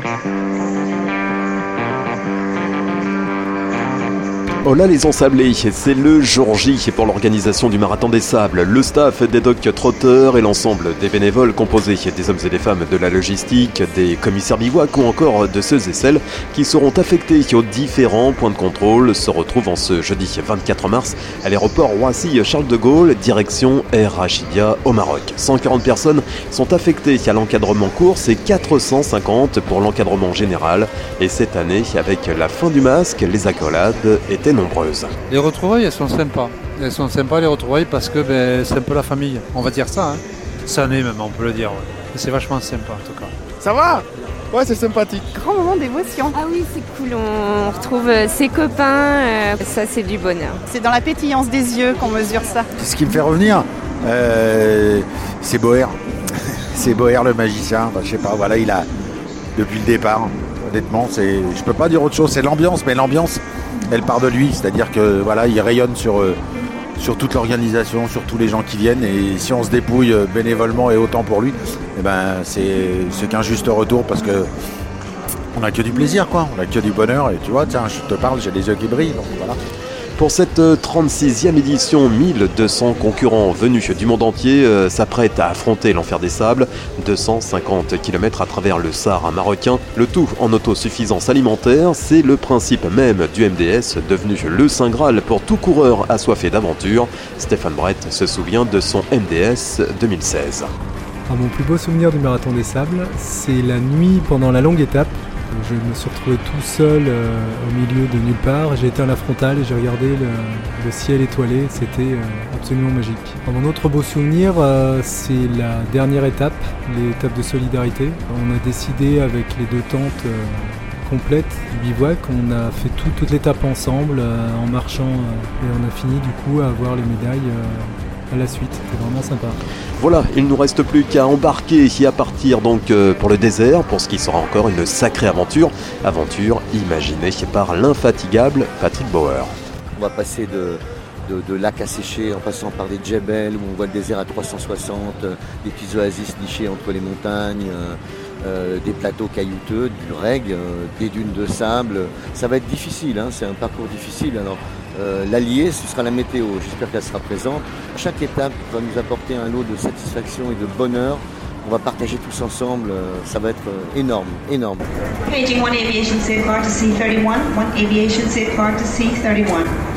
Thank you. Oh là les ensablés, c'est le jour J pour l'organisation du Marathon des Sables. Le staff des docks trotteurs et l'ensemble des bénévoles composés des hommes et des femmes de la logistique, des commissaires bivouac ou encore de ceux et celles qui seront affectés aux différents points de contrôle se retrouvent en ce jeudi 24 mars à l'aéroport Roissy-Charles de Gaulle, direction Air au Maroc. 140 personnes sont affectées à l'encadrement course et 450 pour l'encadrement général. Et cette année, avec la fin du masque, les accolades étaient nombreuses. Les retrouvailles, elles sont sympas. Elles sont sympas les retrouvailles parce que ben, c'est un peu la famille. On va dire ça. Hein. Ça année même, on peut le dire. C'est vachement sympa en tout cas. Ça va? Ouais, c'est sympathique. Grand moment d'émotion. Ah oui, c'est cool. On retrouve euh, ses copains. Euh, ça, c'est du bonheur. C'est dans la pétillance des yeux qu'on mesure ça. Ce qui me fait revenir, euh, c'est Boer. c'est Boer le magicien. je sais pas, voilà, il a, depuis le départ, honnêtement, c'est, je peux pas dire autre chose. C'est l'ambiance, mais l'ambiance, elle part de lui. C'est-à-dire que voilà, il rayonne sur, euh, sur toute l'organisation, sur tous les gens qui viennent. Et si on se dépouille euh, bénévolement et autant pour lui, eh ben, c'est qu'un juste retour parce que on n'a que du plaisir, quoi. On n'a que du bonheur. Et tu vois, tiens, je te parle, j'ai des yeux qui brillent. Voilà. Pour cette 36e édition, 1200 concurrents venus du monde entier euh, s'apprêtent à affronter l'enfer des sables, 250 km à travers le Sahara marocain, le tout en autosuffisance alimentaire, c'est le principe même du MDS devenu le Saint Graal pour tout coureur assoiffé d'aventure. Stéphane Brett se souvient de son MDS 2016. Ah, mon plus beau souvenir du marathon des sables, c'est la nuit pendant la longue étape je me suis retrouvé tout seul euh, au milieu de nulle part. J'ai éteint la frontale et j'ai regardé le, ciel étoilé. C'était euh, absolument magique. mon autre beau souvenir, euh, c'est la dernière étape, l'étape de solidarité. On a décidé avec les deux tentes complètes du bivouac, on a fait toute l'étape ensemble en marchant et on a fini du coup à avoir les médailles à la suite. C'était vraiment sympa. Voilà, il ne nous reste plus qu'à embarquer ici à partir donc euh, pour le désert, pour ce qui sera encore une sacrée aventure. Aventure imaginée par l'infatigable Patrick Bauer. On va passer de, de, lacs asséchés en passant par des djebels où on voit le désert à 360, euh, des petits oasis nichés entre les montagnes. Euh, des plateaux caillouteux, du reg, des dunes de sable. Ça va être difficile, hein, c'est un parcours difficile. Alors euh, l'allié, ce sera la météo. J'espère qu'elle sera présente. Chaque étape va nous apporter un lot de satisfaction et de bonheur. On va partager tous ensemble. Euh, ça va être euh, énorme, énorme. Paging one aviation safe to C31, one aviation safe to C31.